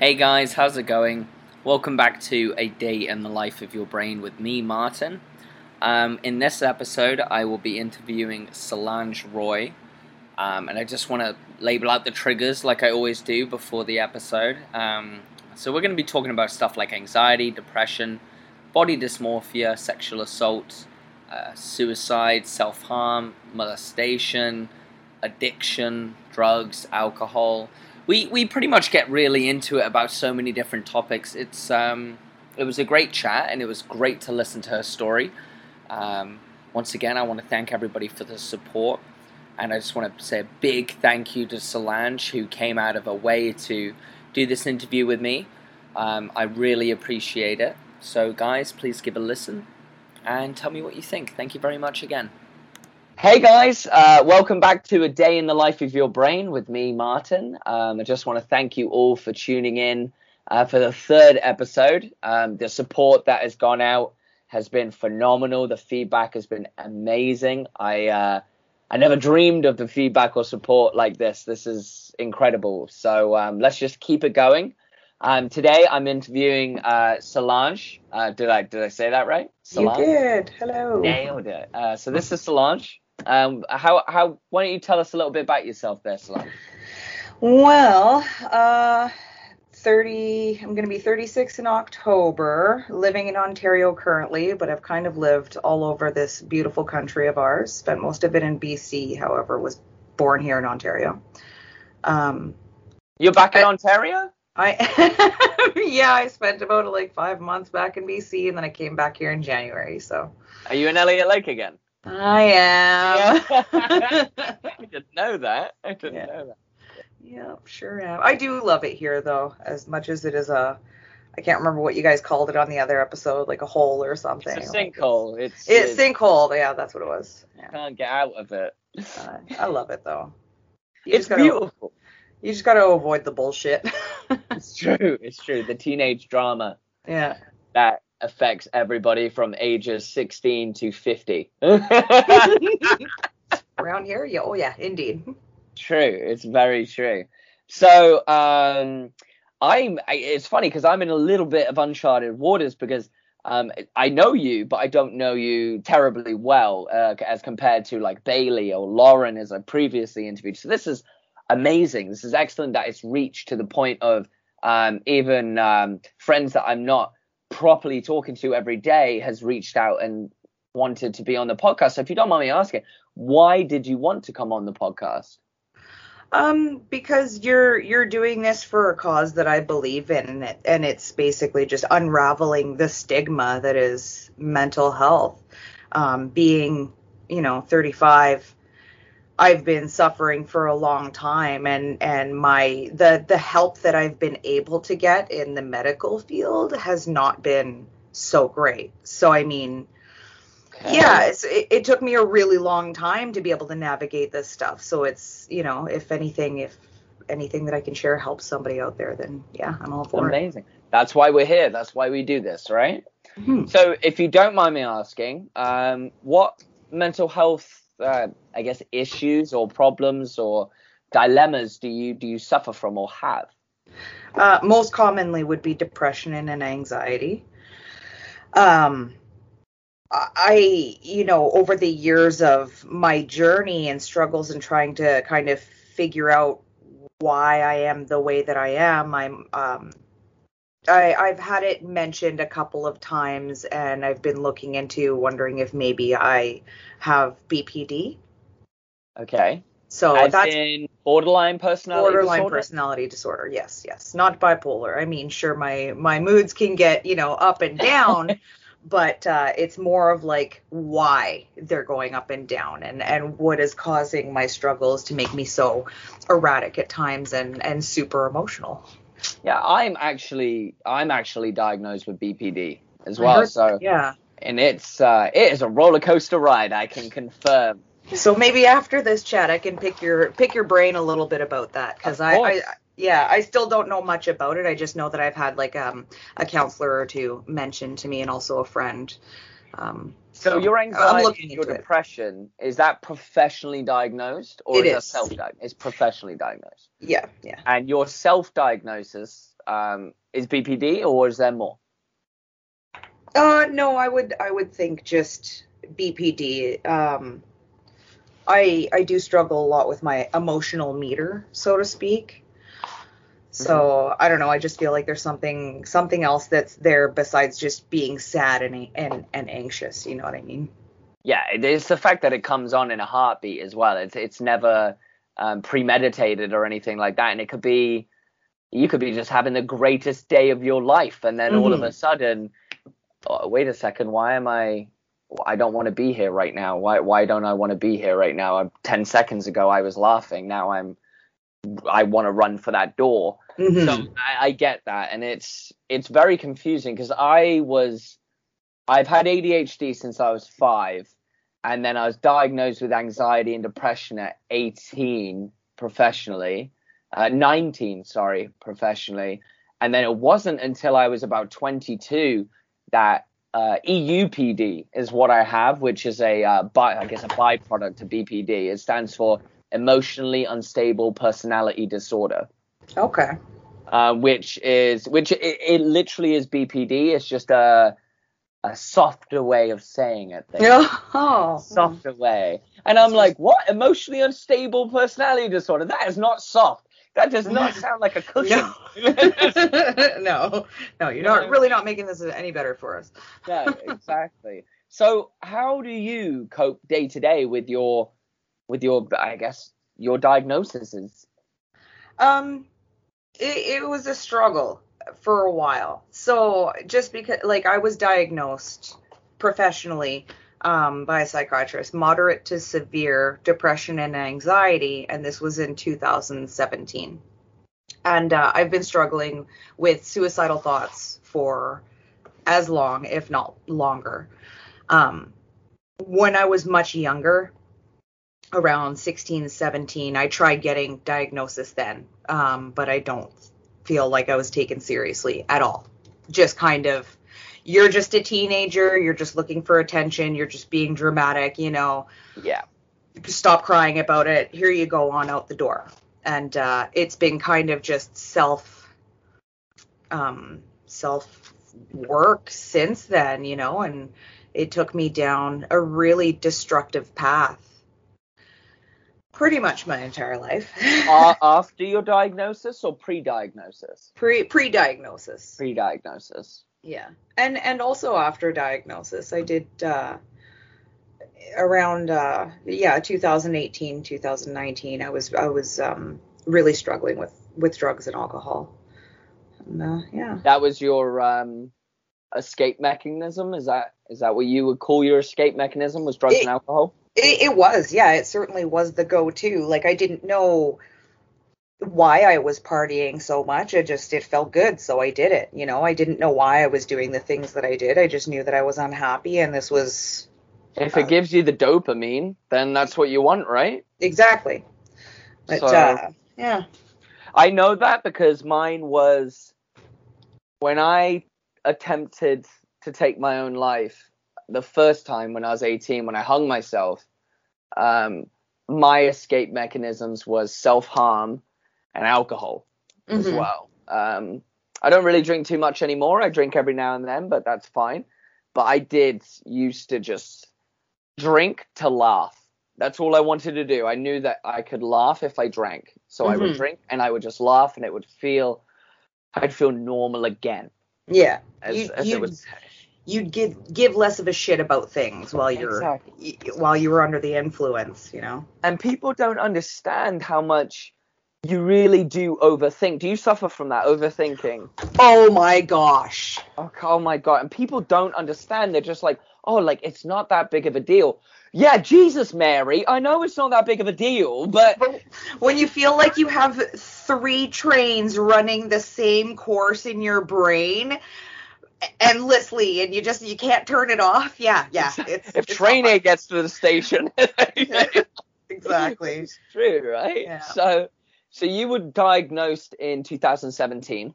Hey guys, how's it going? Welcome back to A Day in the Life of Your Brain with me, Martyn. Um, in this episode, I will be interviewing Solange Roy, um, and I just want to label out the triggers like I always do before the episode. Um, so, we're going to be talking about stuff like anxiety, depression, body dysmorphia, sexual assault, uh, suicide, self harm, molestation, addiction, drugs, alcohol we we pretty much get really into it about so many different topics. It's um, it was a great chat, and it was great to listen to her story. Um, once again, I want to thank everybody for the support, and I just want to say a big thank you to Solange who came out of her way to do this interview with me. Um, I really appreciate it. So, guys, please give a listen and tell me what you think. Thank you very much again. Hey guys, uh, welcome back to a day in the life of your brain with me, Martyn. Um, I just want to thank you all for tuning in uh, for the third episode. Um, the support that has gone out has been phenomenal. The feedback has been amazing. I uh, I never dreamed of the feedback or support like this. This is incredible. So um, let's just keep it going. Um, today I'm interviewing uh, Solange. Uh, did I did I say that right? Solange? You did. Hello. Nailed it. Uh, so this is Solange. Um, how how why don't you tell us a little bit about yourself there, Solange? Well, uh, 30. I'm going to be 36 in October. Living in Ontario currently, but I've kind of lived all over this beautiful country of ours. Spent most of it in BC, however, was born here in Ontario. Um, You're back in I, Ontario? I yeah, I spent about like five months back in BC, and then I came back here in January. So. Are you in Elliot Lake again? I am. Yeah. I didn't know that. I didn't yeah. know that. Yeah, sure am. I do love it here though, as much as it is a I can't remember what you guys called it on the other episode, like a hole or something. It's a sinkhole. Like it's, it's, it's sinkhole. Yeah, that's what it was. Yeah. Can't get out of it. Uh, I love it though. You it's gotta, beautiful. You just got to avoid the bullshit. it's true. It's true. The teenage drama. Yeah. That affects everybody from ages 16 to 50. Around here, yeah, oh yeah, indeed. True, it's very true. So, um, I'm. It's funny because I'm in a little bit of uncharted waters because um, I know you, but I don't know you terribly well uh, as compared to like Bailey or Lauren, as I previously interviewed. So this is amazing. This is excellent that it's reached to the point of um, even um, friends that I'm not properly talking to every day has reached out and wanted to be on the podcast. So if you don't mind me asking, why did you want to come on the podcast? Um, because you're you're doing this for a cause that I believe in, and, it, and it's basically just unraveling the stigma that is mental health. Um, being, you know, 35 I've been suffering for a long time and and my the the help that I've been able to get in the medical field has not been so great. So I mean okay. yeah, it, it took me a really long time to be able to navigate this stuff. So it's, you know, if anything if anything that I can share helps somebody out there then yeah, I'm all for Amazing. it. Amazing. That's why we're here. That's why we do this, right? Mm-hmm. So if you don't mind me asking, um, what mental health uh, I guess, issues or problems or dilemmas do you do you suffer from or have? Uh, most commonly would be depression and anxiety. Um, I, you know, over the years of my journey and struggles and trying to kind of figure out why I am the way that I am, I'm um, I, I've had it mentioned a couple of times, and I've been looking into wondering if maybe I have BPD. Okay. So As that's in borderline personality borderline disorder? personality disorder. Yes, yes, not bipolar. I mean, sure, my my moods can get you know up and down, but uh, it's more of like why they're going up and down, and and what is causing my struggles to make me so erratic at times and and super emotional. Yeah, I'm actually I'm actually diagnosed with BPD as well. so yeah, and it's uh, it is a roller coaster ride. I can confirm. So maybe after this chat, I can pick your pick your brain a little bit about that because I, I yeah I still don't know much about it. I just know that I've had like um a counselor or two mention to me and also a friend Um, So, So, your anxiety, your depression, it. is that professionally diagnosed or It is that is. self-diagnosed? It's professionally diagnosed. yeah, yeah. And your self-diagnosis um, is BPD or is there more? Uh, no, I would I would think just BPD. Um, I I do struggle a lot with my emotional meter, so to speak. So I don't know. I just feel like there's something something else that's there besides just being sad and and and anxious. You know what I mean? Yeah, it is the fact that it comes on in a heartbeat as well. It's it's never um, premeditated or anything like that, and it could be you could be just having the greatest day of your life, and then all of Mhm. a sudden, oh, wait a second, why am I? I don't want to be here right now. Why why don't I want to be here right now? I'm, Ten seconds ago I was laughing. Now I'm I want to run for that door. Mhm. So I, I get that, and it's it's very confusing because I was I've had ADHD since I was five, and then I was diagnosed with anxiety and depression at 18 professionally, uh, 19 sorry professionally, and then it wasn't until I was about 22 that uh, EUPD is what I have, which is a uh, by, I guess a byproduct of BPD. It stands for emotionally unstable personality disorder okay. uh, which is which it, it literally is BPD. It's just a a softer way of saying it. Thing. Oh. Softer way. And I'm like, what? Emotionally unstable personality disorder? That is not soft. That does not sound like a cushion. No. no, no, you're not really not making this any better for us. no, exactly. So how do you cope day to day with your with your I guess your diagnoses? Um, it, it was a struggle for a while. So just because, like, I was diagnosed professionally um, by a psychiatrist, moderate to severe depression and anxiety, and this was in 2017. And uh, I've been struggling with suicidal thoughts for as long, if not longer. Um, when I was much younger, around 16, 17, I tried getting diagnosis then, um, but I don't feel like I was taken seriously at all. Just kind of, you're just a teenager, you're just looking for attention, you're just being dramatic, you know, Yeah. stop crying about it, here you go on out the door. And uh, it's been kind of just self, um, self work since then, you know, and it took me down a really destructive path pretty much my entire life. A- after your diagnosis or pre-diagnosis? pre pre-diagnosis. Pre-diagnosis. Yeah. And and also after diagnosis, I did uh around uh yeah, 2018, 2019, I was I was um really struggling with with drugs and alcohol. And, uh, yeah. that was your um, escape mechanism. Is that is that what you would call your escape mechanism? Was drugs It- and alcohol? It, it was, yeah, it certainly was the go-to. Like I didn't know why I was partying so much. It just it felt good, so I did it. You know, I didn't know why I was doing the things that I did. I just knew that I was unhappy, and this was If uh, it gives you the dopamine, then that's what you want, right? exactly. But So- uh, yeah, I know that because mine was when I attempted to take my own life the first time when I was 18, when I hung myself. Um, my escape mechanisms was self harm and alcohol. as Mhm. well. Um, I don't really drink too much anymore. I drink every now and then, but that's fine. But I did used to just drink to laugh. That's all I wanted to do. I knew that I could laugh if I drank. So I would Mhm. drink and I would just laugh and it would feel I'd feel normal again. yeah. As, You- as you- it was You'd give give less of a shit about things while you're Exactly. y- while you were under the influence. You know. and people don't understand how much you really do overthink. Do you suffer from that overthinking? Oh my gosh. Oh, oh my god! And people don't understand. They're just like, oh, like it's not that big of a deal. Yeah, Jesus, Mary. I know it's not that big of a deal, but But when you feel like you have three trains running the same course in your brain endlessly and you just you can't turn it off yeah yeah it's if it's train A gets to the station, exactly it's true, right? Yeah. So, so you were diagnosed in 2017,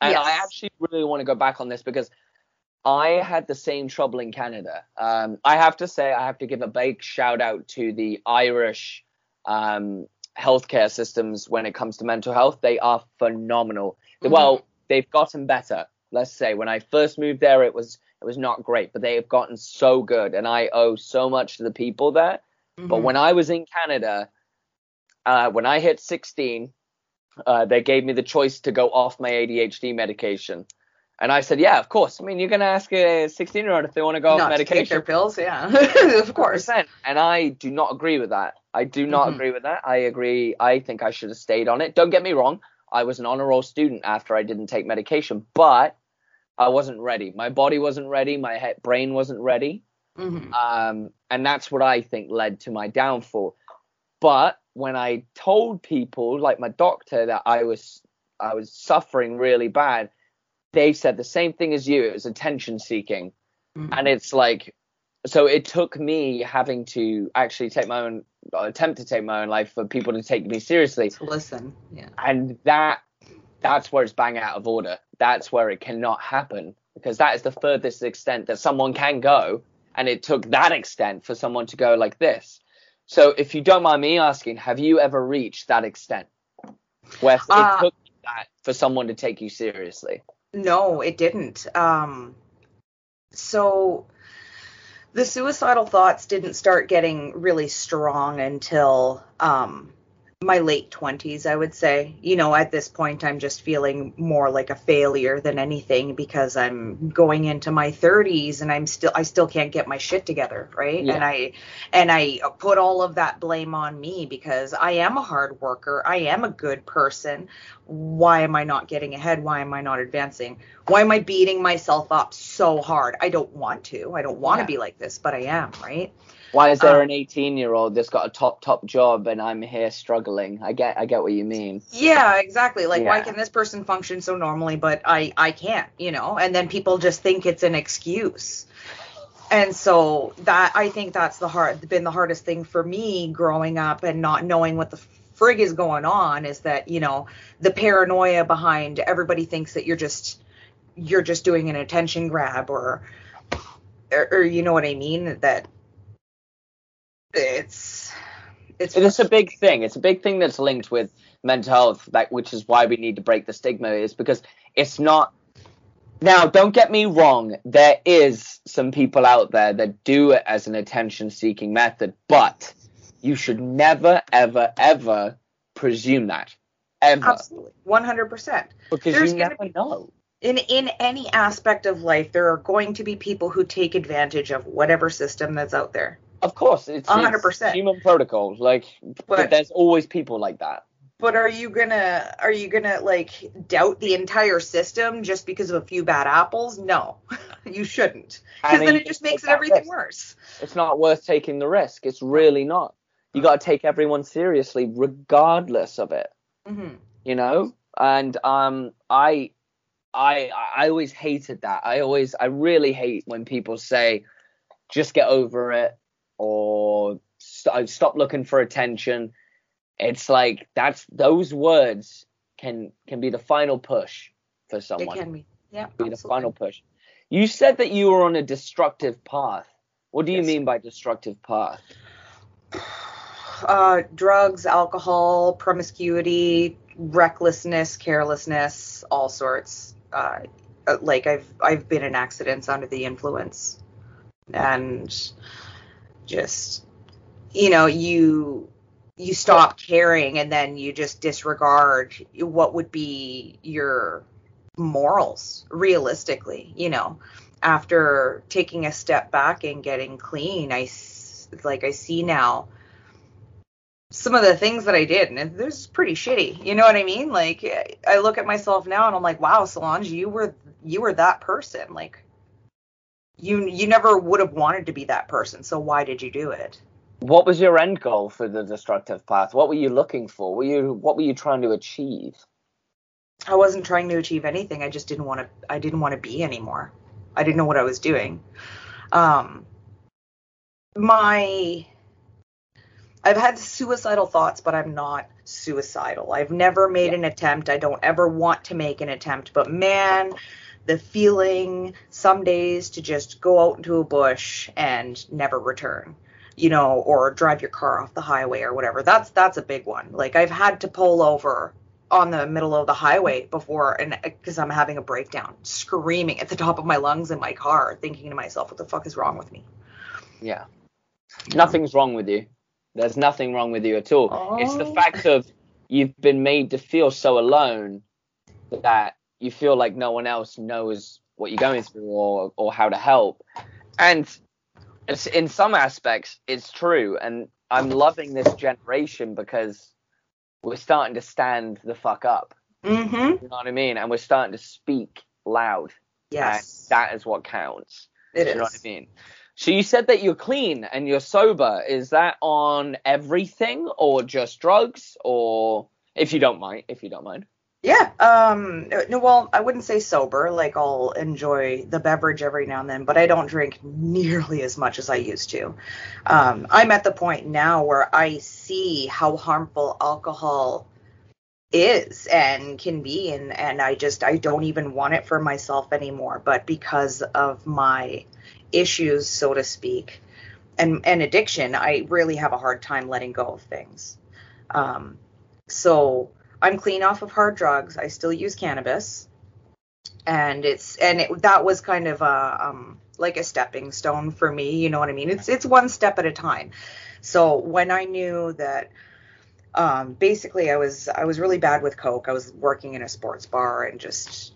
and I actually really want to go back on this because I had the same trouble in Canada. Um, I have to say, I have to give a big shout out to the Irish um, healthcare systems when it comes to mental health. They are phenomenal. Mhm. Well, they've gotten better. Let's say when I first moved there, it was it was not great, but they have gotten so good, and I owe so much to the people there. But Mhm. when I was in Canada, uh, when I hit 16, uh, they gave me the choice to go off my ADHD medication. And I said, yeah, of course. I mean, you're going to ask a 16 year old if they want to go off not take medication. their pills, yeah, of course. 100%. And I do not agree with that. I do not Mhm. agree with that. I agree. I think I should have stayed on it. Don't get me wrong. I was an honor roll student after I didn't take medication, but I wasn't ready. My body wasn't ready. My head, brain wasn't ready. Mhm. Um, and that's what I think led to my downfall. But when I told people, like my doctor, that I was I was suffering really bad, they said the same thing as you. It was attention seeking, Mhm. and it's like, so it took me having to actually take my own attempt to take my own life for people to take me seriously, So listen, yeah. and that that's where it's bang out of order. That's where it cannot happen because that is the furthest extent that someone can go, and it took that extent for someone to go like this. So, if you don't mind me asking, have you ever reached that extent where it Uh, took that for someone to take you seriously? No, it didn't. Um, so the suicidal thoughts didn't start getting really strong until um, my late 20s, I would say. You know, at this point, I'm just feeling more like a failure than anything because I'm going into my 30s and I'm still, I still can't get my shit together, right? Yeah. And I, and I put all of that blame on me because I am a hard worker. I am a good person. Why am I not getting ahead? Why am I not advancing? Why am I beating myself up so hard? I don't want to. I don't want to Yeah. be like this, but I am, right? Why is there um, an 18 year old that's got a top top job and I'm here struggling? I get I get what you mean. Yeah, exactly. Like why can this person function so normally but I I can't, you know? And then people just think it's an excuse. And so that I think that's the hard been the hardest thing for me growing up and not knowing what the frig is going on is that, you know, the paranoia behind everybody thinks that you're just you're just doing an attention grab or or, or you know what I mean that it's it's It is a big thing. It's a big thing that's linked with mental health, like which is why we need to break the stigma. Is because it's not. Now, don't get me wrong. There is some people out there that do it as an attention-seeking method, but you should never, ever, ever presume that ever absolutely 100%. because There's you never be- know. in in any aspect of life there are going to be people who take advantage of whatever system that's out there Of course, it's, 100 percent human protocol. Like, but, But- there's always people like that. but are you gonna are you gonna like doubt the entire system just because of a few bad apples no you shouldn't because then it just makes that everything risk. worse It's not worth taking the risk. It's really not. You got to take everyone seriously, regardless of it. hmm You know. And um, I, I, I always hated that. I always, I really hate when people say, "Just get over it," or st- "Stop looking for attention." It's like that's those words can can be the final push for it someone. can be yeah be the final push. You said that you were on a destructive path. What do you Yes. mean by destructive path? uh, drugs, alcohol, promiscuity, recklessness, carelessness, all sorts. Uh, like I've I've been in accidents under the influence, and just you know you you stop caring and then you just disregard what would be your morals realistically you know. After taking a step back and getting clean i like i see now some of the things that i did and it was pretty shitty you know what i mean? Like i look at myself now and i'm like wow solange you were you were that person. Like you you never would have wanted to be that person so why did you do it What was your end goal for the destructive path? What were you looking for? Were you what were you trying to achieve? I wasn't trying to achieve anything. I just didn't want to. I didn't want to be anymore. I didn't know what I was doing. Um, my, I've had suicidal thoughts, but I'm not suicidal. I've never made an attempt. I don't ever want to make an attempt. But man, the feeling some days to just go out into a bush and never return, you know, or drive your car off the highway or whatever. That's that's a big one. Like I've had to pull over on the middle of the highway before and uh, because I'm having a breakdown, screaming at the top of my lungs in my car, thinking to myself, what the fuck is wrong with me? Yeah. Nothing's wrong with you. There's nothing wrong with you at all. Oh. It's the oh. fact of you've been made to feel so alone that you feel like no one else knows what you're going through or or how to help. And in some aspects, it's true. And I'm loving this generation because we're starting to stand the fuck up. Mm-hmm. You know what I mean? And we're starting to speak loud. Yes. And that is what counts. It you know what I mean? So you said that you're clean and you're sober. Is that on everything or just drugs or if you don't mind, if you don't mind? Yeah. Um no well, I wouldn't say sober, like I'll enjoy the beverage every now and then, but I don't drink nearly as much as I used to. Um I'm at the point now where I see how harmful alcohol is and can be and and I just I don't even want it for myself anymore, but because of my issues, so to speak, and and addiction, I really have a hard time letting go of things. Um, so I'm clean off of hard drugs. I still use cannabis, and it's and it, that was kind of a um, like a stepping stone for me. You know what I mean? It's it's one step at a time. So when I knew that um, basically I was I was really bad with coke. I was working in a sports bar and just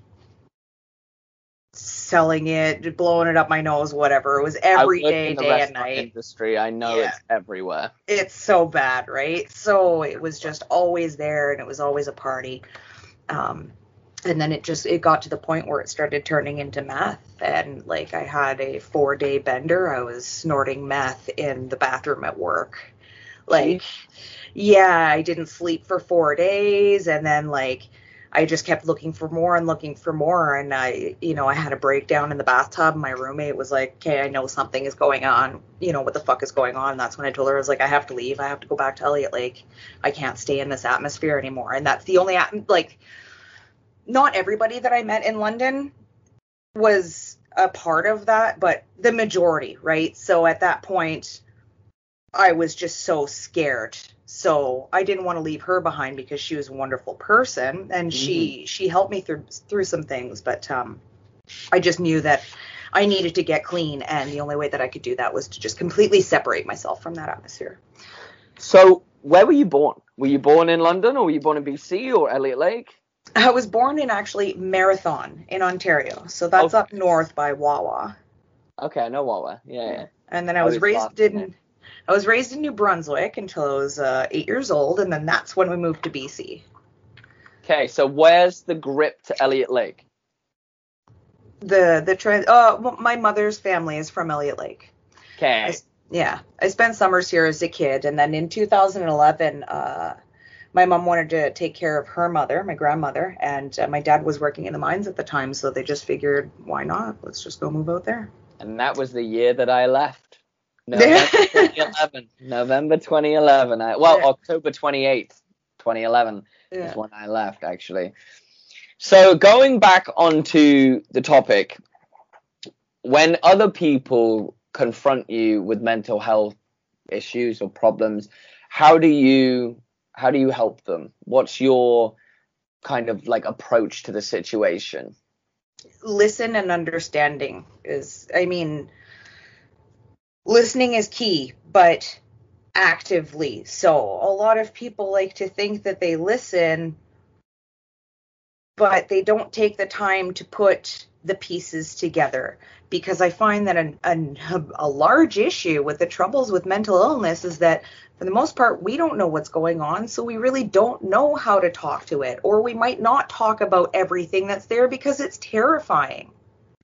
selling it, blowing it up my nose, whatever. It was every day, day and night. Industry, I know yeah. it's everywhere. It's so bad, right? So it was just always there, and it was always a party. Um, and then it just it got to the point where it started turning into meth, and like I had a four day bender. I was snorting meth in the bathroom at work, like. Yeah, I didn't sleep for four days, and then like I just kept looking for more and looking for more. And I, you know, I had a breakdown in the bathtub. My roommate was like, okay, I know something is going on. You know, what the fuck is going on? And that's when I told her, I was like, I have to leave. I have to go back to Elliot Lake. I can't stay in this atmosphere anymore. And that's the only, like, not everybody that I met in London was a part of that, but the majority, right? So at that point, I was just so scared so I didn't want to leave her behind because she was a wonderful person and mm-hmm. she she helped me through through some things, but um, I just knew that I needed to get clean, and the only way that I could do that was to just completely separate myself from that atmosphere. So, where were you born? Were you born in London, or were you born in BC or Elliot Lake? I was born in actually Marathon in Ontario, so that's okay. up north by Wawa. Okay, I know Wawa. Yeah, yeah. And then I, I was raised in I was raised in New Brunswick until I was uh, eight years old, and then that's when we moved to BC. Okay, so where's the grip to Elliot Lake? The the trans. Oh, well, my mother's family is from Elliot Lake. Okay. I, yeah, I spent summers here as a kid, and then in 2011, uh, my mom wanted to take care of her mother, my grandmother, and uh, my dad was working in the mines at the time, so they just figured, why not? Let's just go move out there. And that was the year that I left. November 2011. November 2011. I, well, yeah. October 28th, 2011 yeah. is when I left, actually. So going back onto the topic, when other people confront you with mental health issues or problems, how do you how do you help them? What's your kind of like approach to the situation? Listen and understanding is I mean listening is key, but actively. So a lot of people like to think that they listen, but they don't take the time to put the pieces together. Because I find that a, a, a large issue with the troubles with mental illness is that for the most part, we don't know what's going on, so we really don't know how to talk to it, or we might not talk about everything that's there because it's terrifying.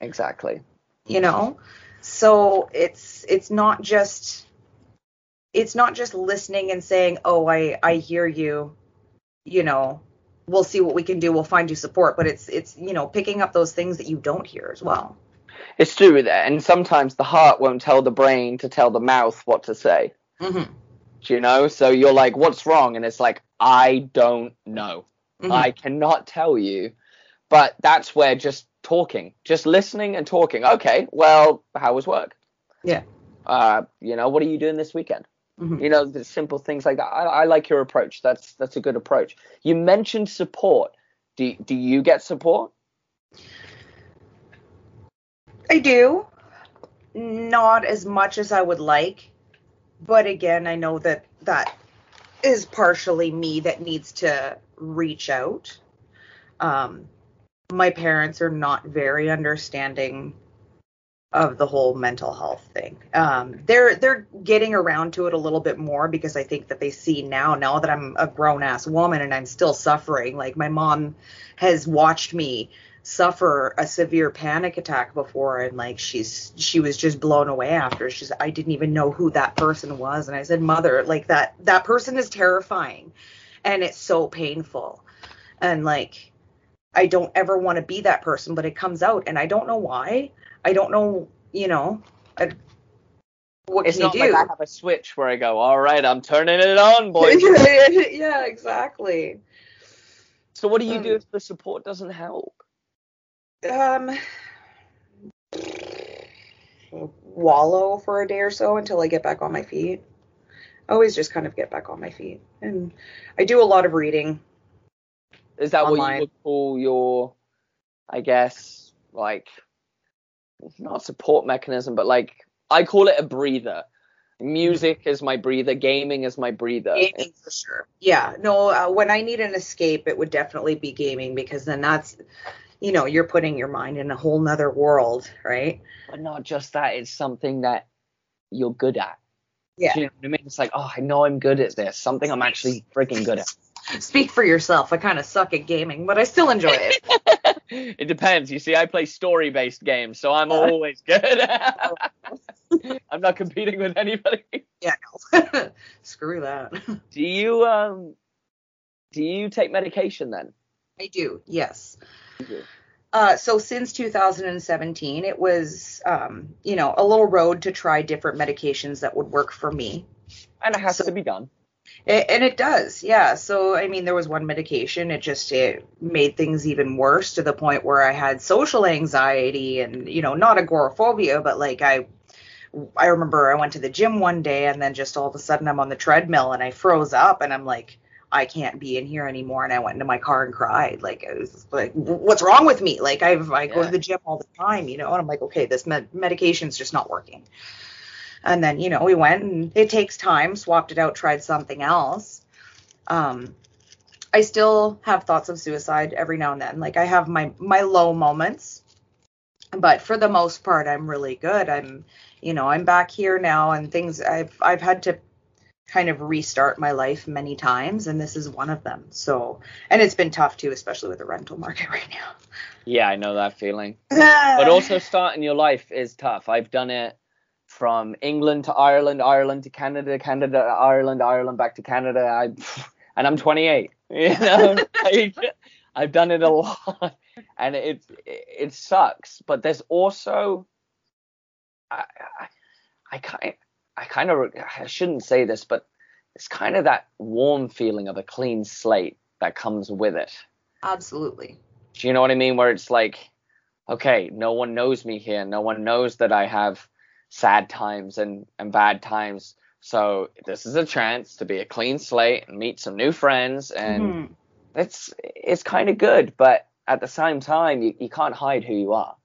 Exactly. You know? So it's it's not just it's not just listening and saying, "Oh, I I hear you." You know, we'll see what we can do. We'll find you support, but it's it's you know picking up those things that you don't hear as well. It's true, that, and sometimes the heart won't tell the brain to tell the mouth what to say. Mm-hmm. Do you know? So you're like, what's wrong? And it's like, I don't know. Mhm. I cannot tell you. But that's where just talking, just listening and talking. Okay, well, how was work? Yeah. Uh, you know, what are you doing this weekend? Mhm. You know, the simple things like that. I, I like your approach. That's that's a good approach. You mentioned support. Do do you get support? I do. Not as much as I would like. But again, I know that that is partially me that needs to reach out. Um, my parents are not very understanding of the whole mental health thing. Um, they're they're getting around to it a little bit more because I think that they see now now that I'm a grown ass woman and I'm still suffering. Like my mom has watched me suffer a severe panic attack before and like she's she was just blown away after she's I didn't even know who that person was and I said mother like that that person is terrifying and it's so painful and like I don't ever want to be that person but it comes out and I don't know why I don't know you know I, what It's can not you like I have a switch where I go, all right, I'm turning it on, boys. yeah exactly so what do you do Um, if the support doesn't help? um wallow for a day or so until I get back on my feet. I always just kind of get back on my feet. And I do a lot of reading. Is that what you would call your, I guess, like, not support mechanism, but like, I call it a breather. Music is my breather. Gaming is my breather. Gaming for sure. Yeah. No, uh, when I need an escape, it would definitely be gaming because then that's, you know, you're putting your mind in a whole nother world, right? But not just that. It's something that you're good at. Yeah. Do you know what I mean? It's like, oh, I know I'm good at this. Something I'm actually freaking good at. Speak for yourself. I kind of suck at gaming, but I still enjoy it. it depends. You see, I play story based games, so I'm always good. I'm not competing with anybody. yeah. No. Screw that. Do you um do you take medication then? I do. Yes. Do. Uh, so since 2017, it was, um, you know, a little road to try different medications that would work for me. And it has So- to be done. A- and it does, yeah. So I mean, there was one medication. It just it made things even worse to the point where I had social anxiety and you know, not agoraphobia, but like I, I remember I went to the gym one day and then just all of a sudden I'm on the treadmill and I froze up and I'm like. I can't be in here anymore, and I went into my car and cried. Like, I was like, "What's wrong with me?" Like, I've I go to the gym all the time, you know, and I'm like, "Okay, this med- medication's just not working." And then, you know, we went and it takes time, swapped it out, tried something else. Um, I still have thoughts of suicide every now and then. Like I have my my low moments, but for the most part, I'm really good. I'm, you know, I'm back here now, and things I've I've had to kind of restart my life many times, and this is one of them. So, and it's been tough too, especially with the rental market right now. Yeah, I know that feeling. But also starting your life is tough. I've done it from England to Ireland, Ireland to Canada, Canada to Ireland, Ireland back to Canada. I and I'm 28. You know, like, I've done it a lot, and it it sucks. But there's also I I, I kind I kind of I shouldn't say this, but it's kind of that warm feeling of a clean slate that comes with it. absolutely. Do you know what I mean? Where it's like, okay, no one knows me here. No one knows that I have sad times and, and bad times. So this is a chance to be a clean slate and meet some new friends, and Mhm. it's it's kind of good. But at the same time, you, you can't hide who you are.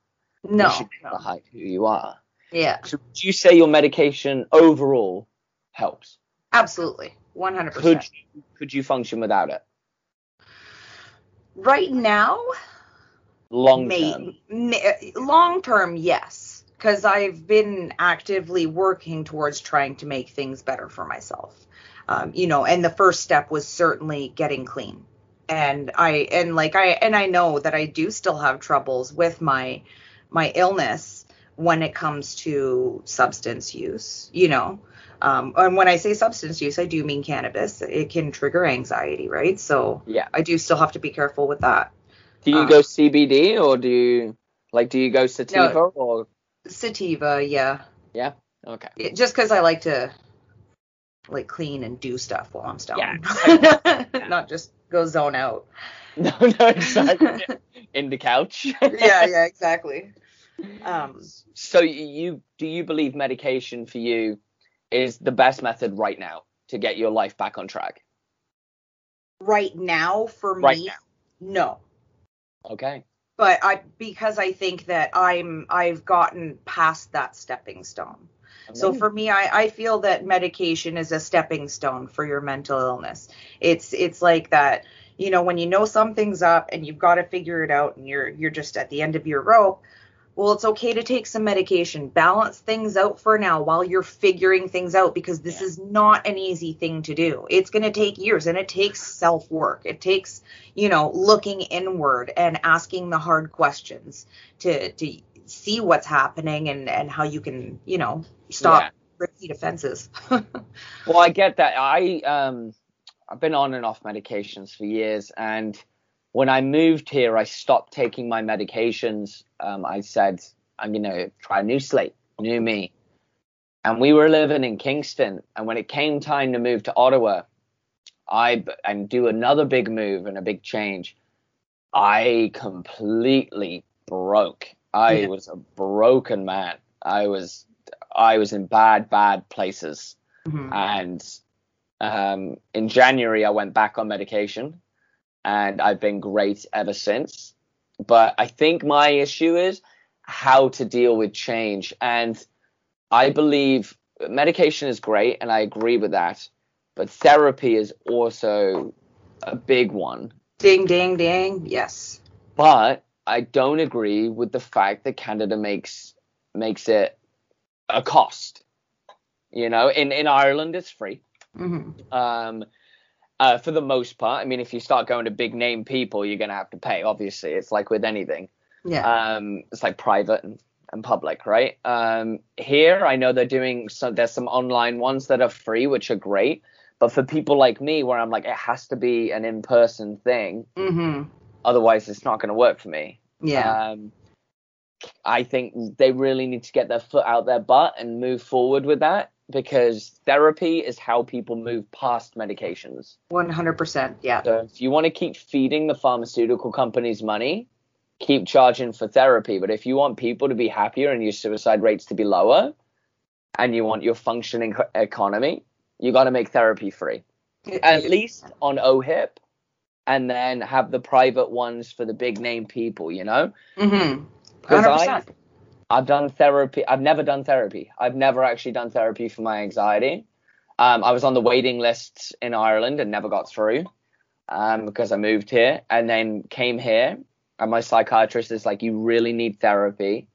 no, you should never hide who you are. yeah, So would you say your medication overall helps? absolutely, one hundred Could percent. you, could you function without it Right now, long May, term? may, long term, yes, because I've been actively working towards trying to make things better for myself. Um, you know, and the first step was certainly getting clean. And I and like I and I know that I do still have troubles with my my illness when it comes to substance use. You know, um, and when I say substance use, I do mean cannabis. It can trigger anxiety, right? So Yeah. I do still have to be careful with that. Do you um, go CBD or do you like do you go sativa or Sativa, yeah. Yeah. Okay? It- just because I like to like clean and do stuff while I'm stoned. Yeah. Not just go zone out. No, no, exactly. In the couch. yeah, yeah, exactly. Um, So you do you believe medication for you is the best method right now to get your life back on track? right now for Right me, now. no. Okay. But I because I think that I'm I've gotten past that stepping stone. So for me, I, I feel that medication is a stepping stone for your mental illness. It's it's like that, you know, when you know something's up and you've got to figure it out and you're you're just at the end of your rope. Well, it's okay to take some medication, balance things out for now while you're figuring things out because this Yeah. is not an easy thing to do. It's going to take years and it takes self work. It takes, you know, looking inward and asking the hard questions to to see what's happening and and how you can, you know, stop Yeah. repeat offenses. Well, I get that. I um I've been on and off medications for years and when I moved here I stopped taking my medications. Um I said I'm going to try a new slate, new me. And we were living in Kingston and when it came time to move to Ottawa, I and do another big move and a big change. I completely broke. I Yeah. was a broken man. I was I was in bad bad places Mhm. and um, in January I went back on medication, and I've been great ever since. But I think my issue is how to deal with change, and I believe medication is great, and I agree with that. But therapy is also a big one. Ding ding ding. Yes. But I don't agree with the fact that Canada makes makes it a cost. You know, in in Ireland it's free. hmm um, uh, for the most part. I mean, if you start going to big name people, you're going to have to pay. Obviously, it's like with anything. Yeah. Um, it's like private and, and public, right? Um, here, I know they're doing some. There's some online ones that are free, which are great. But for people like me, where I'm like, it has to be an in-person thing, Mm-hmm. otherwise it's not going to work for me. Yeah. Um, I think they really need to get their foot out their butt and move forward with that because therapy is how people move past medications. One hundred percent. Yeah. So if you want to keep feeding the pharmaceutical companies money, keep charging for therapy. But if you want people to be happier and your suicide rates to be lower, and you want your functioning economy, you got to make therapy free, at least on OHIP, and then have the private ones for the big name people. You know, Mm-hmm. because I. I've done therapy. I've never done therapy. I've never actually done therapy for my anxiety. Um, I was on the waiting list in Ireland and never got through um, because I moved here and then came here. And my psychiatrist is like, "You really need therapy,"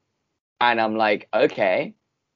and I'm like, "Okay,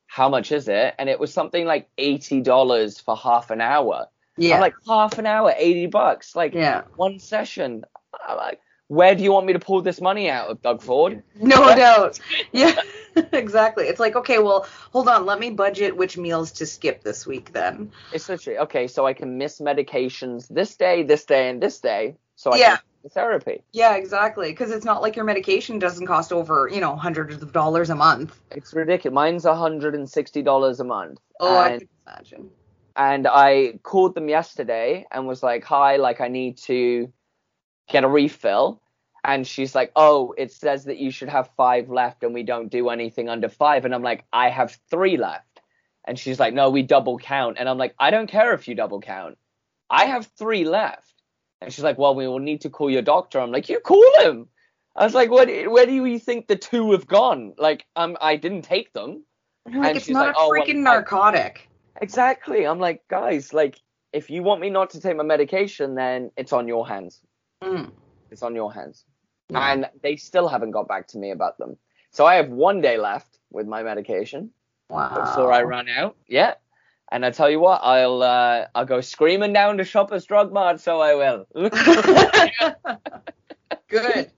how much is it?" And it was something like eighty dollars for half an hour. Yeah. I'm like, half an hour, eighty bucks, like yeah. one session. I'm like, where do you want me to pull this money out of, Doug Ford? No doubt. Yeah. exactly. It's like, okay, well, hold on. Let me budget which meals to skip this week then. It's literally okay, so I can miss medications this day, this day, and this day, so I Yeah. can therapy. Yeah, exactly. Because it's not like your medication doesn't cost over, you know, hundreds of dollars a month. It's ridiculous. Mine's hundred and sixty dollars a month. Oh, I can imagine. and I called them yesterday and was like, "Hi, like I need to get a refill." And she's like, "Oh, it says that you should have five left, and we don't do anything under five. And I'm like, "I have three left." And she's like, "No, we double count." And I'm like, "I don't care if you double count. I have three left." And she's like, "Well, we will need to call your doctor." I'm like, "You call him." I was like, "What? Where do you think the two have gone? Like, um, I didn't take them." I'm like, And it's she's not like, a "Oh, freaking I- narcotic. Exactly. I'm like, guys, like, if you want me not to take my medication, then it's on your hands. Mm. It's on your hands. Yeah. And they still haven't got back to me about them. So I have one day left with my medication Wow. before I run out. Yeah. And I tell you what, I'll uh, I'll go screaming down to Shoppers Drug Mart, so I will. Good.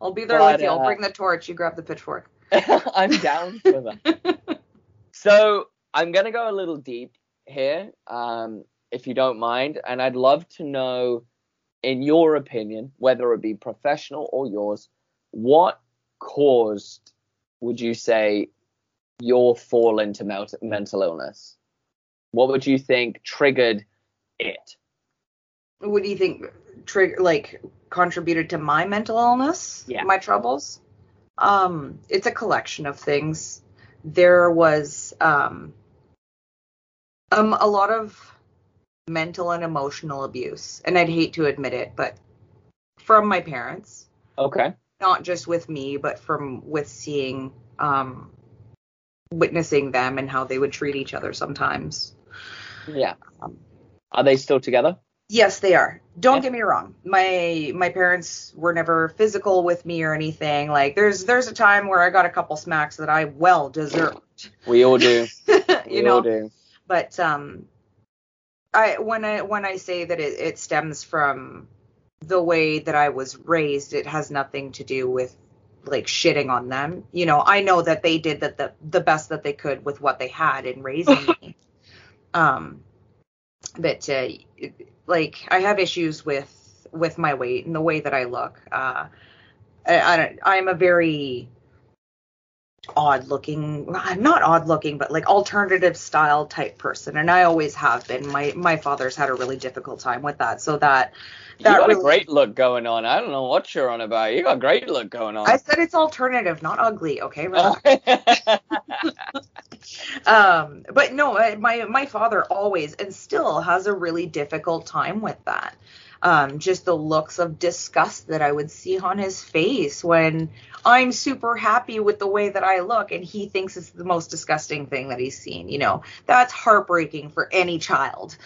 I'll be there But, with you. I'll uh, bring the torch. You grab the pitchfork. I'm down for that. So I'm gonna go a little deep here, um, if you don't mind, and I'd love to know, in your opinion, whether it be professional or yours, what caused, would you say, your fall into mental illness? what would you think triggered it? What do you think trigger like contributed to my mental illness? Yeah. My troubles? Um, it's a collection of things. There was um um a lot of mental and emotional abuse, and I'd hate to admit it, but from my parents, Okay. not just with me, but from with seeing um witnessing them and how they would treat each other sometimes. Yeah. Um, Are they still together? Yes, they are. Don't Yeah. get me wrong. My my parents were never physical with me or anything. Like there's there's a time where I got a couple smacks that I well deserved. We all do. you we know, all do. but um I when I when I say that it, it stems from the way that I was raised, it has nothing to do with like shitting on them. You know, I know that they did that the the best that they could with what they had in raising me. Um but uh, like I have issues with with my weight and the way that I look. Uh I, I don't I'm a very odd looking not odd looking but like alternative style type person and i always have been my my father's had a really difficult time with that so that You that got really a great look going on. I don't know what you're on about. You got a great look going on. i said it's alternative not ugly okay um but no uh, my my father always and still has a really difficult time with that um just the looks of disgust that i would see on his face when i'm super happy with the way that i look and he thinks it's the most disgusting thing that he's seen you know? That's heartbreaking for any child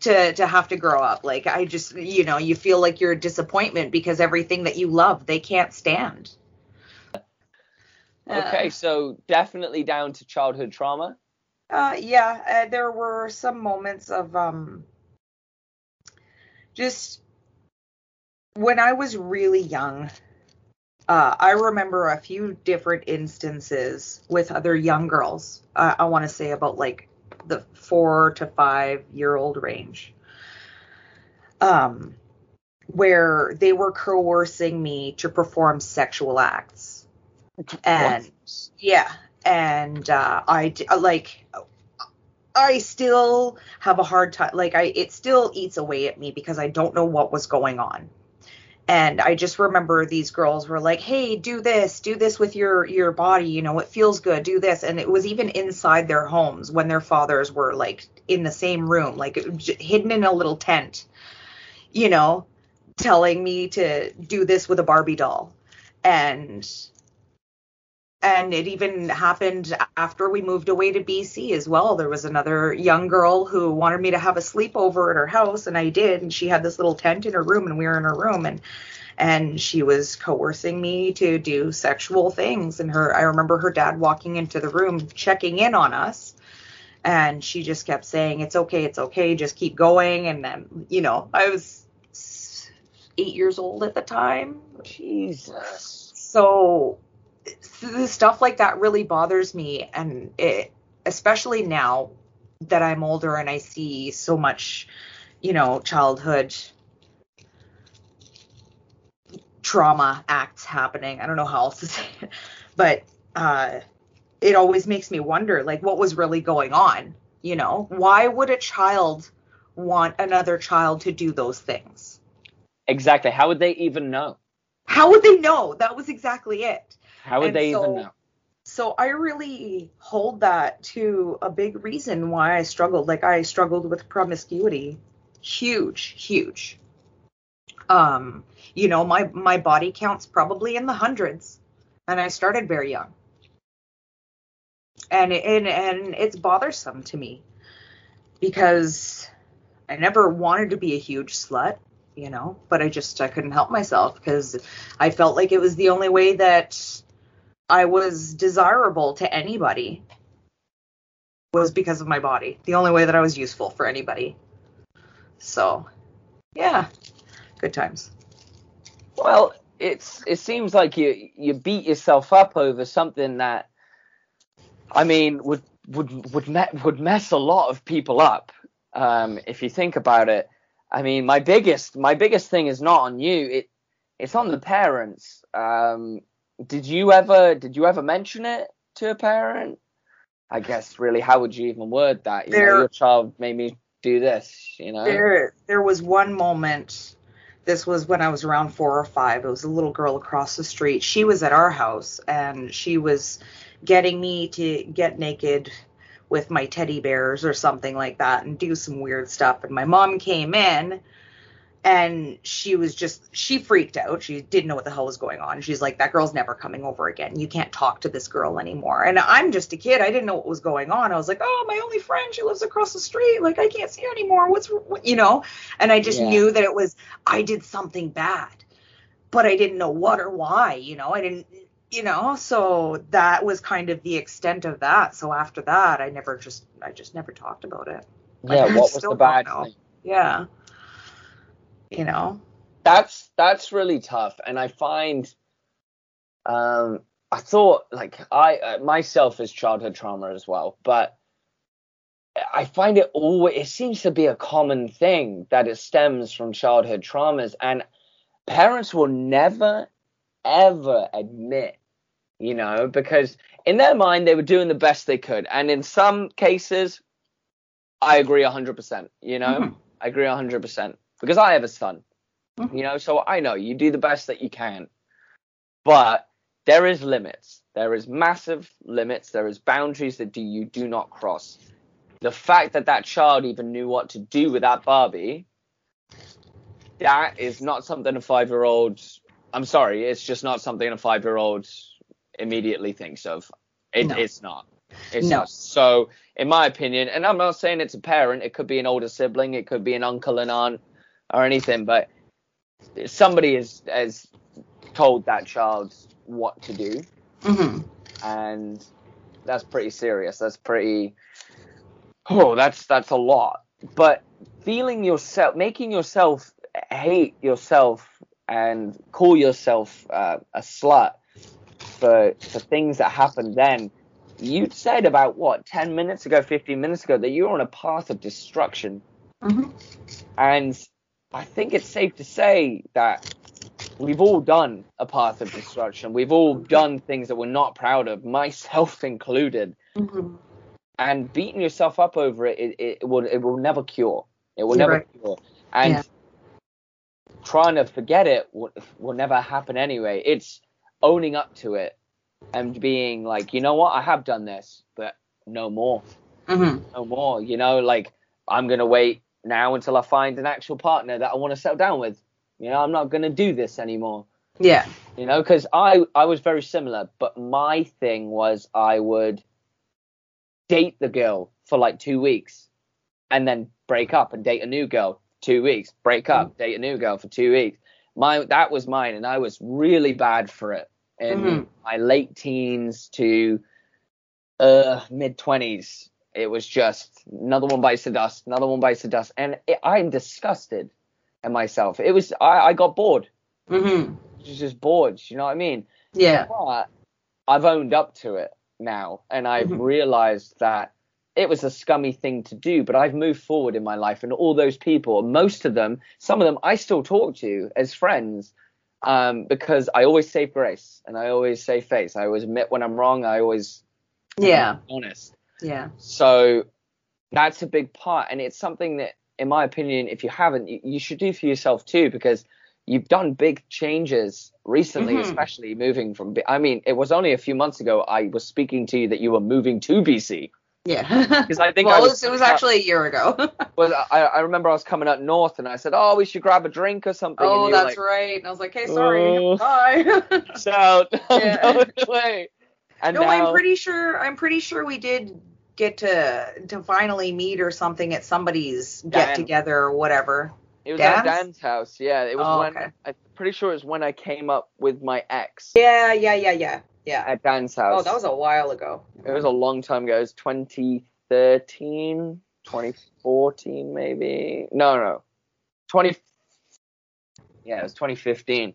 to to have to grow up. Like i just you know you feel like you're a disappointment because everything that you love they can't stand. Okay, Uh, so definitely down to childhood trauma. Uh, yeah, uh, there were some moments of um, just when I was really young. Uh, I remember a few different instances with other young girls. Uh, I want to say about like the four to five year old range, um, where they were coercing me to perform sexual acts. And What? yeah, and uh, I uh, like I still have a hard time. Like I, it still eats away at me because I don't know what was going on. And I just remember these girls were like, "Hey, do this, do this with your your body. You know, it feels good. Do this." And it was even inside their homes when their fathers were like in the same room, like hidden in a little tent. You know, telling me to do this with a Barbie doll, and and it even happened after we moved away to BC as well. There was another young girl who wanted me to have a sleepover at her house, and I did. And she had this little tent in her room, and we were in her room, and and she was coercing me to do sexual things. And her, I remember her dad walking into the room, checking in on us, and she just kept saying, "It's okay, it's okay, just keep going." And then, you know, I was eight years old at the time, Jesus. so stuff like that really bothers me and it especially now that I'm older and I see so much you know childhood trauma acts happening. I don't know how else to say it but uh it always makes me wonder like what was really going on you know? Why would a child want another child to do those things? Exactly. How would they even know? how would they know? That was exactly it How would And they so- even know? so I really hold that to a big reason why I struggled. Like I struggled with promiscuity, huge, huge. Um, you know, my my body count's probably in the hundreds, and I started very young. And and and it's bothersome to me because I never wanted to be a huge slut, you know, but I just I couldn't help myself because I felt like it was the only way that I was desirable to anybody was because of my body. The only way that I was useful for anybody. So, yeah, good times. Well, it's it seems like you you beat yourself up over something that I mean would would would me- would mess a lot of people up um, if you think about it. I mean, my biggest my biggest thing is not on you. It it's on the parents. Um, did you ever did you ever mention it to a parent? I guess really, how would you even word that? You know, your child made me do this. You know. There, there was one moment. This was when I was around four or five. It was a little girl across the street. She was at our house and she was getting me to get naked with my teddy bears or something like that and do some weird stuff. And my mom came in and she was just she freaked out. She didn't know what the hell was going on. She's like, "That girl's never coming over again. You can't talk to this girl anymore." And I'm just a kid. I didn't know what was going on. I was like, "Oh, my only friend. She lives across the street. Like I can't see her anymore. What's what, you know?" And I just Yeah. knew that it was I did something bad, but I didn't know what or why. You know, I didn't. You know, so that was kind of the extent of that. So after that, I never just I just never talked about it. yeah. What was the bad thing? Yeah. You know. that's that's really tough and i find um i thought like i uh, myself is childhood trauma as well but i find it always it seems to be a common thing that it stems from childhood traumas and parents will never ever admit you know because in their mind they were doing the best they could and in some cases i agree 100% you know Mhm. i agree 100% because i have a son Mhm. you know so i know you do the best that you can. But there is limits. There is massive limits. There is boundaries that do you do not cross. The fact that that child even knew what to do with that barbie that is not something a five year old i'm sorry it's just not something a five year old immediately thinks of. It, No. it's not. It's No. not. So in my opinion and i'm not saying it's a parent. It could be an older sibling. It could be an uncle and aunt or anything but somebody has has told that child what to do. Hmm and that's pretty serious. That's pretty oh that's that's a lot. But feeling yourself making yourself hate yourself and call yourself uh, a slut for for things that happened then you said about what 10 minutes ago 15 minutes ago that you were on a path of destruction. Hmm and I think it's safe to say that we've all done a path of destruction. We've all done things that we're not proud of, myself included. hmm And beating yourself up over it, it, it will it will never cure. It will never right. cure. And Yeah. trying to forget it will, will never happen anyway. It's owning up to it and being like, you know what, I have done this, but no more hmm no more. You know, like I'm gonna wait now until I find an actual partner that I want to settle down with. You know, I'm not gonna do this anymore. Yeah. You know, because I I was very similar, but my thing was I would date the girl for like two weeks, and then break up and date a new girl. Two weeks, break up, date a new girl for two weeks. My that was mine, and I was really bad for it in Mhm. my late teens to uh mid twenties. It was just another one bites the dust, another one bites the dust, and it, I'm disgusted at myself. It was I, I got bored. hmm Just just bored. You know what I mean? Yeah. But I've owned up to it now, and I've Mhm. realized that it was a scummy thing to do. But I've moved forward in my life, and all those people, most of them, some of them, I still talk to as friends, um, because I always save grace and I always save face. I always admit when I'm wrong. I always Yeah. honest. Yeah. So that's a big part, and it's something that, in my opinion, if you haven't, you, you should do for yourself too, because you've done big changes recently, Mhm. especially moving from. I mean, it was only a few months ago I was speaking to you that you were moving to BC. Yeah. Because I think well, I it was, it was actually a year ago. was I, I remember I was coming up north, and I said, "Oh, we should grab a drink or something." oh, and that's like, right. And I was like, hey, sorry. Oh. Bye. Shout! I'm Yeah. going away. And no, now, I'm pretty sure. I'm pretty sure we did get to to finally meet or something at somebody's Dan. get together or whatever. it was at Dan's? Dan's house. Yeah, it was Oh, when okay. I'm pretty sure it was when I came up with my ex Yeah, yeah, yeah, yeah, yeah. at Dan's oh, house. Oh, that was a while ago. It was a long time ago. It was 2013, 2014, maybe. No, no. 20. Yeah, it was 2015.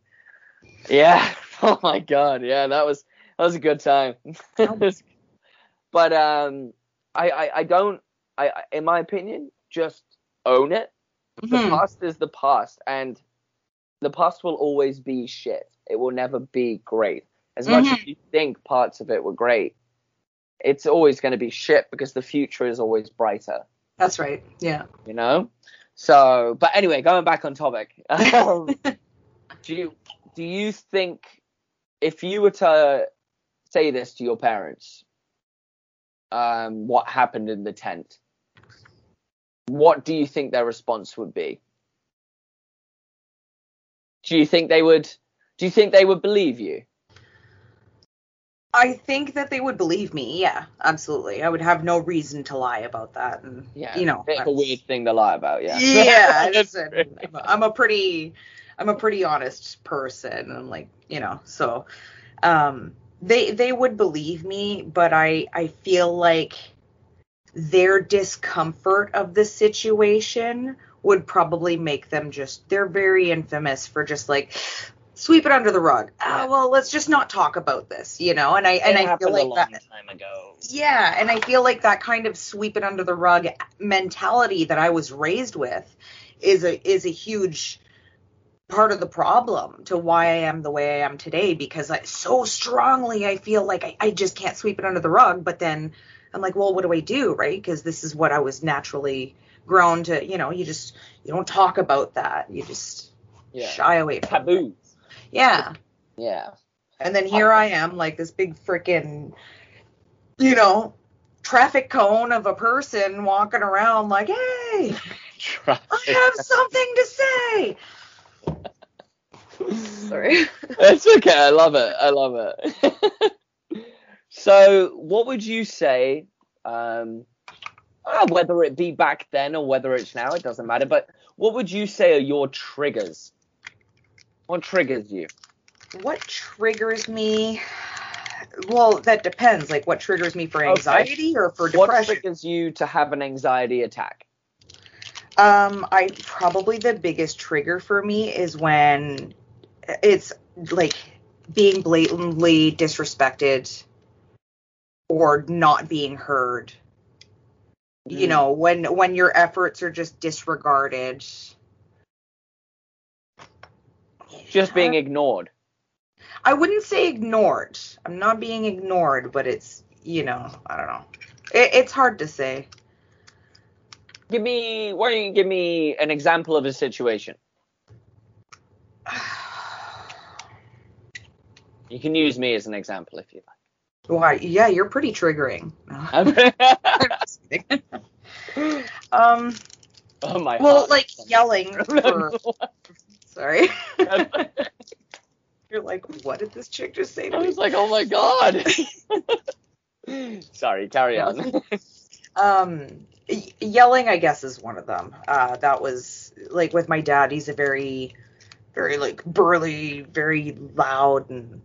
Yeah. Oh my God. Yeah, that was that was a good time. but um, I, I I don't. I I- in my opinion, just own it. The Mhm. past is the past, and the past will always be shit. It will never be great. As much as you think parts of it were great, it's always going to be shit because the future is always brighter. That's right. Yeah. You know. So, but anyway, going back on topic. Um, do you do you think if you were to say this to your parents, um, what happened in the tent? What do you think their response would be? Do you think they would? Do you think they would believe you? I think that they would believe me. Yeah, absolutely. I would have no reason to lie about that. And Yeah, you know, a weird thing to lie about. Yeah. yeah. listen, I'm, a, I'm a pretty, I'm a pretty honest person. I'm like, you know, so, um, they they would believe me, but I I feel like their discomfort of the situation would probably make them just they're very infamous for just like sweep it under the rug. Oh, well, let's just not talk about this, you know. And I and I feel a like long that time ago. yeah, and I feel like that kind of sweep it under the rug mentality that I was raised with is a is a huge part of the problem to why I am the way I am today because I so strongly I feel like I, I just can't sweep it under the rug, but then I'm like, well, what do I do, right? Because this is what I was naturally grown to, you know, you just you don't talk about that. You just Yeah. shy away from it. Taboo. Yeah. Yeah. And then here I am, like this big freaking, you know, traffic cone of a person walking around, like, hey, I have something to say. Sorry. It's okay. I love it. I love it. so, what would you say, um, uh, whether it be back then or whether it's now, it doesn't matter, but what would you say are your triggers? What triggers you? What triggers me? Well, that depends. Like, what triggers me for Okay. anxiety or for depression? What triggers you to have an anxiety attack? Um, I probably the biggest trigger for me is when it's like being blatantly disrespected or not being heard. You Mm. know, when when your efforts are just disregarded. Just being ignored. I wouldn't say ignored. I'm not being ignored, but it's you know, I don't know. It, it's hard to say. Give me, why don't you give me an example of a situation? You can use me as an example if you like. Why? Yeah, you're pretty triggering. um. oh my Well, heart. like yelling. For, sorry. You're like, what did this chick just say to I was like, oh my god. Sorry, carry on. Um, yelling, I guess, is one of them. Uh, that was like with my dad. He's a very, very like burly, very loud and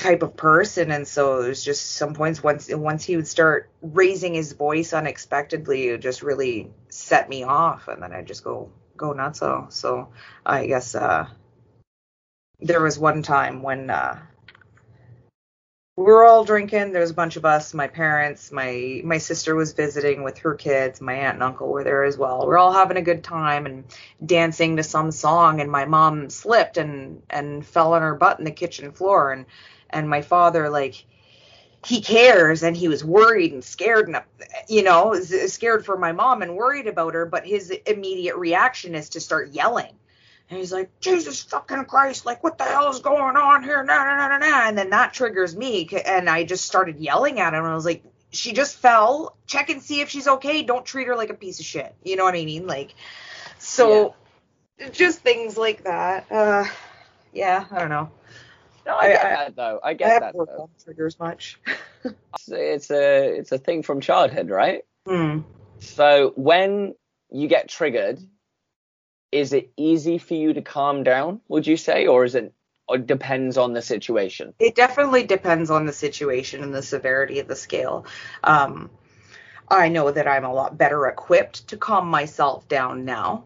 type of person, and so it was just some points once once he would start raising his voice unexpectedly, it just really set me off, and then I just go go nuts. So, so I guess uh, there was one time when. Uh, we were all drinking. There was a bunch of us. My parents, my my sister was visiting with her kids. My aunt and uncle were there as well. We are all having a good time and dancing to some song. And my mom slipped and and fell on her butt in the kitchen floor. And and my father like he cares and he was worried and scared and you know scared for my mom and worried about her. But his immediate reaction is to start yelling. And he's like, Jesus fucking Christ, like, what the hell is going on here? Nah, nah, nah, nah. And then that triggers me. And I just started yelling at him. And I was like, she just fell. Check and see if she's okay. Don't treat her like a piece of shit. You know what I mean? Like, so just things like that. Uh, yeah, I don't know. No, I get I- I- that though. I I get haven't that worked though. on triggers much. It's, it's a it's a thing from childhood, right? Hmm. So when you get triggered, is it easy for you to calm down? Would you say, or is it? Or it depends on the situation. It definitely depends on the situation and the severity of the scale. Um, I know that I'm a lot better equipped to calm myself down now.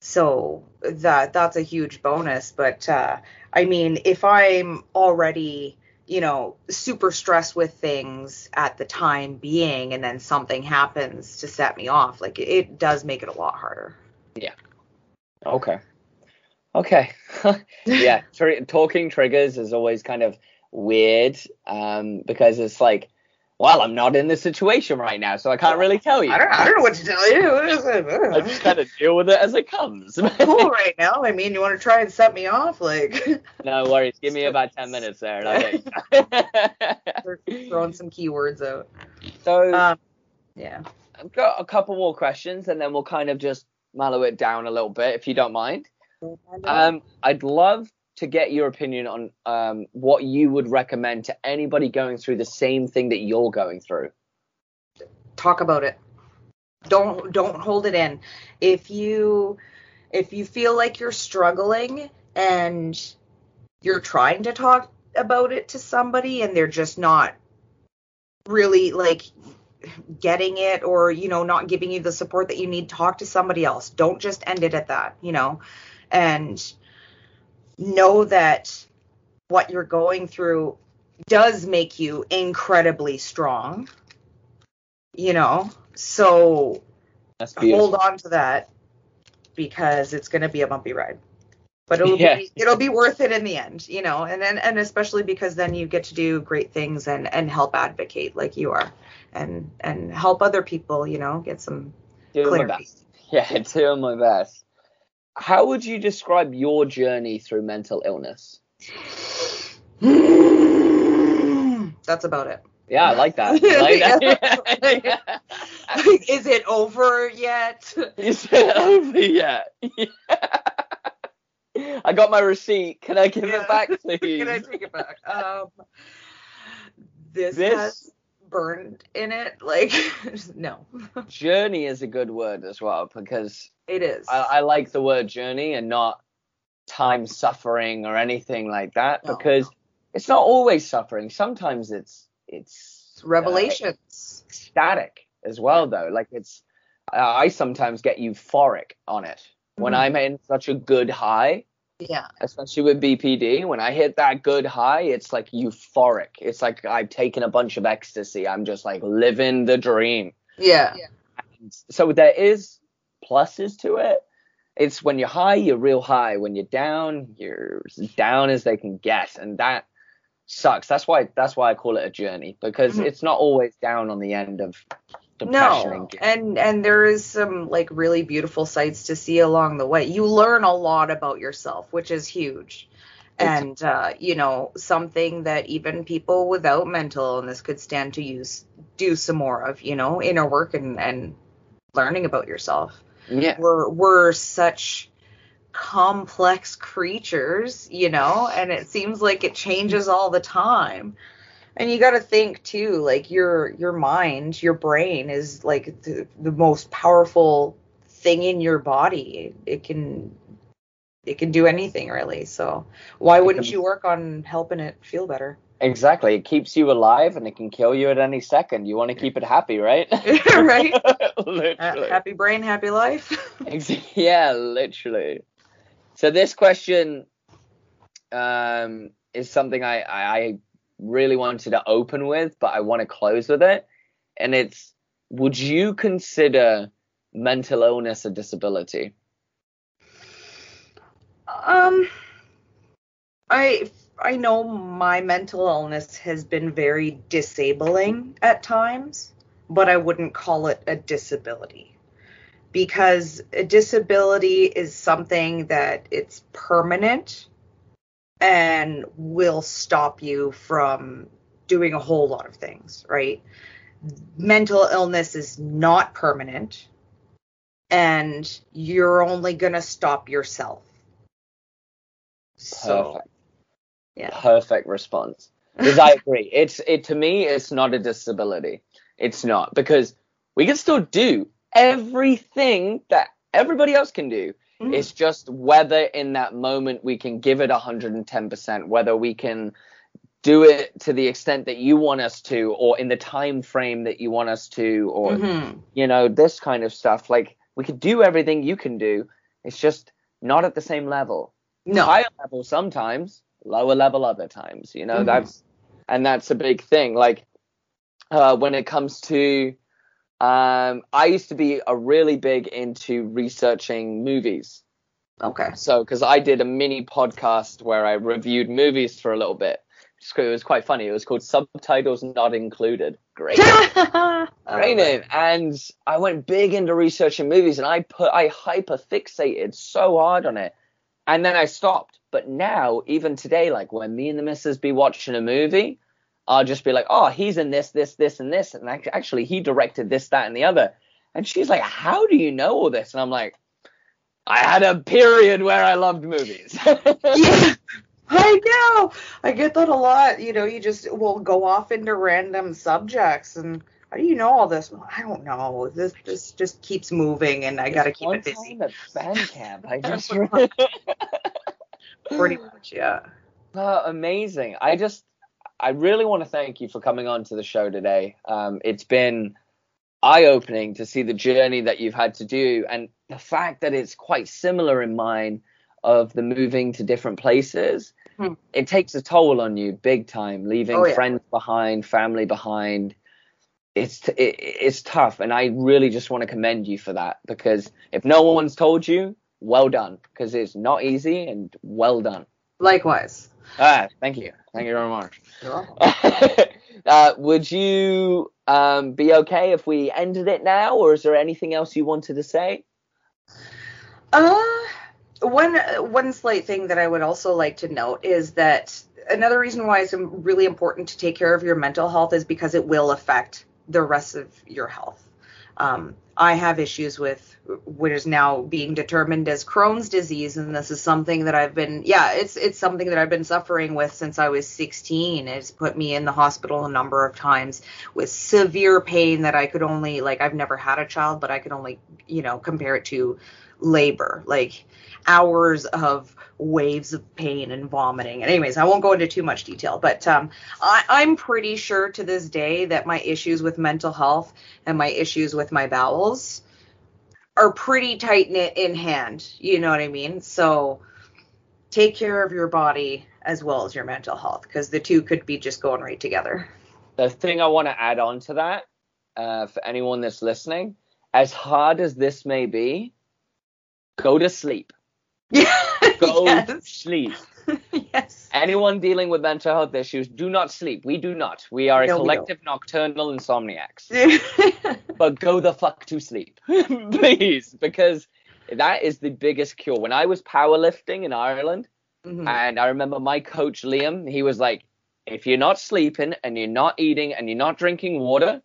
So that that's a huge bonus. But uh, I mean, if I'm already, you know, super stressed with things at the time being, and then something happens to set me off, like it, it does make it a lot harder. Yeah. Okay. Okay. yeah, tr- talking triggers is always kind of weird um, because it's like, well, I'm not in this situation right now, so I can't really tell you. I don't, I don't know what to tell you. What is it? I just kind of deal with it as it comes. cool right now. I mean, you want to try and set me off? Like, no worries. Give me about 10 minutes there. And I'll throwing some keywords out. so Um, yeah. I've got a couple more questions, and then we'll kind of just mellow it down a little bit, if you don't mind. Um, I'd love to get your opinion on um, what you would recommend to anybody going through the same thing that you're going through. talk about it. Don't don't hold it in. If you if you feel like you're struggling and you're trying to talk about it to somebody and they're just not really like getting it or you know not giving you the support that you need talk to somebody else. Don't just end it at that you know? And know that what you're going through does make you incredibly strong you know so hold on to that because it's going to be a bumpy ride but it'll Yeah. be it'll be worth it in the end you know and then and especially because then you get to do great things and and help advocate like you are and and help other people you know get some clarity best. Yeah, doing my best. How would you describe your journey through mental illness? that's about it Yeah, I like that. I like that. Like, is it over yet Is it over yet? I got my receipt. Can I give Yeah. it back, please? Can I take it back? Um, this, This- has burned in it. Like, no, journey is a good word as well because it is. I, I like the word journey and not time suffering or anything like that No, because it's not always suffering. Sometimes it's it's uh, Revelations. static as well though. Like it's uh, I sometimes get euphoric on it when Mhm. I'm in such a good high, yeah. especially with BPD. When I hit that good high, it's like euphoric. It's like I've taken a bunch of ecstasy. I'm just like living the dream. Yeah. So there is pluses to it. It's when you're high, you're real high. When you're down, you're as down as they can get, and that sucks. That's why that's why I call it a journey because Mhm. it's not always down on the end of depression No, and and there is some like really beautiful sights to see along the way. You learn a lot about yourself, which is huge. And uh, you know, something that even people without mental illness could stand to use do some more of, you know, inner work and and learning about yourself. Yeah, we're we're such complex creatures, you know, and it seems like it changes all the time. And you got to think too, like your your mind, your brain is like the, the most powerful thing in your body. It can it can do anything really. So why wouldn't you work on helping it feel better? exactly. It keeps you alive and it can kill you at any second. You want to keep it happy, right? right? literally. Uh, happy brain, happy life. Yeah, literally. So this question um, is something I, I I really wanted to open with, but I want to close with it. And it's, would you consider mental illness a disability? Um, I I know my mental illness has been very disabling at times, but I wouldn't call it a disability because a disability is something that it's permanent and will stop you from doing a whole lot of things, right? Mental illness is not permanent and you're only going to stop yourself. So, Perfect. yeah. Perfect response. Because I agree. It's it to me. It's not a disability. It's not because we can still do everything that everybody else can do. Mhm. It's just whether in that moment we can give it 110%, whether we can do it to the extent that you want us to, or in the time frame that you want us to, or Mhm. you know this kind of stuff. Like we could do everything you can do. It's just not at the same level. No. Higher level sometimes, lower level other times. You know Mhm. that's and that's a big thing. Like uh, when it comes to um, I used to be a really big into researching movies. Okay. So, because I did a mini podcast where I reviewed movies for a little bit. it was quite funny. It was called Subtitles Not Included. Great. Great name. And I went big into researching movies and I put I hyper fixated so hard on it. And then I stopped. But now, even today, like when me and the missus be watching a movie, I'll just be like, oh, he's in this, this, this, and this. And actually, he directed this, that, and the other. And she's like, how do you know all this? And I'm like, I had a period where I loved movies. yeah. I know. I get that a lot. You know, you just will go off into random subjects and how do you know all this? Well, I don't know. This this just keeps moving and I got to keep it busy. Time At band camp, I just pretty much, yeah. Oh, amazing. I just I really want to thank you for coming on to the show today. Um, it's been eye opening to see the journey that you've had to do and the fact that it's quite similar in mine of the moving to different places. Hmm. It takes a toll on you big time, leaving oh, yeah. friends behind, family behind. It's t- it, it's tough, and I really just want to commend you for that because if no one's told you, well done, because it's not easy and well done. Likewise. Ah, thank you, thank you very much. uh, would you um, be okay if we ended it now, or is there anything else you wanted to say? Uh, one one slight thing that I would also like to note is that another reason why it's really important to take care of your mental health is because it will affect the rest of your health. Um, I have issues with what is now being determined as Crohn's disease, and this is something that I've been, yeah, it's it's something that I've been suffering with since I was 16. It's put me in the hospital a number of times with severe pain that I could only, like, I've never had a child, but I could only, you know, compare it to labor, like hours of waves of pain and vomiting. And anyways, I won't go into too much detail, but um, I, am pretty sure to this day that my issues with mental health and my issues with my bowels are pretty tight knit in hand. You know what I mean? So take care of your body as well as your mental health because the two could be just going right together. The thing I want to add on to that uh, for anyone that's listening, as hard as this may be, go to sleep. go yes. sleep. yes. Anyone dealing with mental health issues, do not sleep. We do not. We are a no, collective nocturnal insomniacs. but go the fuck to sleep, please, because that is the biggest cure. When I was powerlifting in Ireland, mm-hmm. and I remember my coach Liam, he was like, if you're not sleeping and you're not eating and you're not drinking water,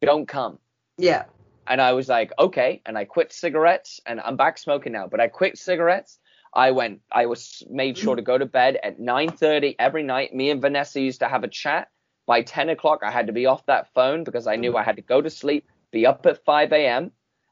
don't come. Yeah. And I was like, okay. And I quit cigarettes and I'm back smoking now. But I quit cigarettes. I went, I was made sure to go to bed at 9.30 every night. Me and Vanessa used to have a chat. By 10 o'clock, I had to be off that phone because I knew I had to go to sleep, be up at 5 a.m.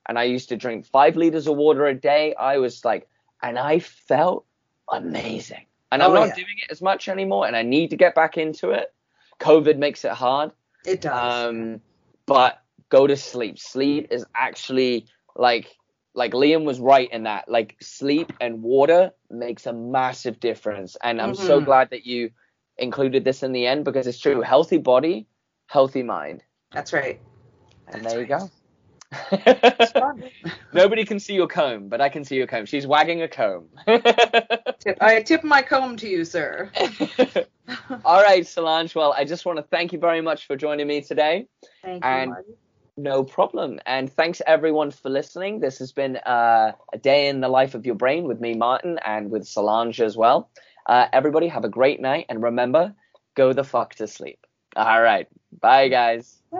And I used to drink five liters of water a day. I was like, and I felt amazing. And I'm oh, not yeah. doing it as much anymore. And I need to get back into it. COVID makes it hard. It does. Um, but go to sleep. Sleep is actually like like Liam was right in that. Like sleep and water makes a massive difference. And I'm mm-hmm. so glad that you included this in the end because it's true. Healthy body, healthy mind. That's right. And That's there right. you go. Nobody can see your comb, but I can see your comb. She's wagging a comb. tip, I tip my comb to you, sir. All right, Solange. Well, I just want to thank you very much for joining me today. Thank you, and Marty. No problem. And thanks everyone for listening. This has been uh, a day in the life of your brain with me, Martyn, and with Solange as well. Uh, everybody have a great night. And remember, go the fuck to sleep. All right. Bye, guys.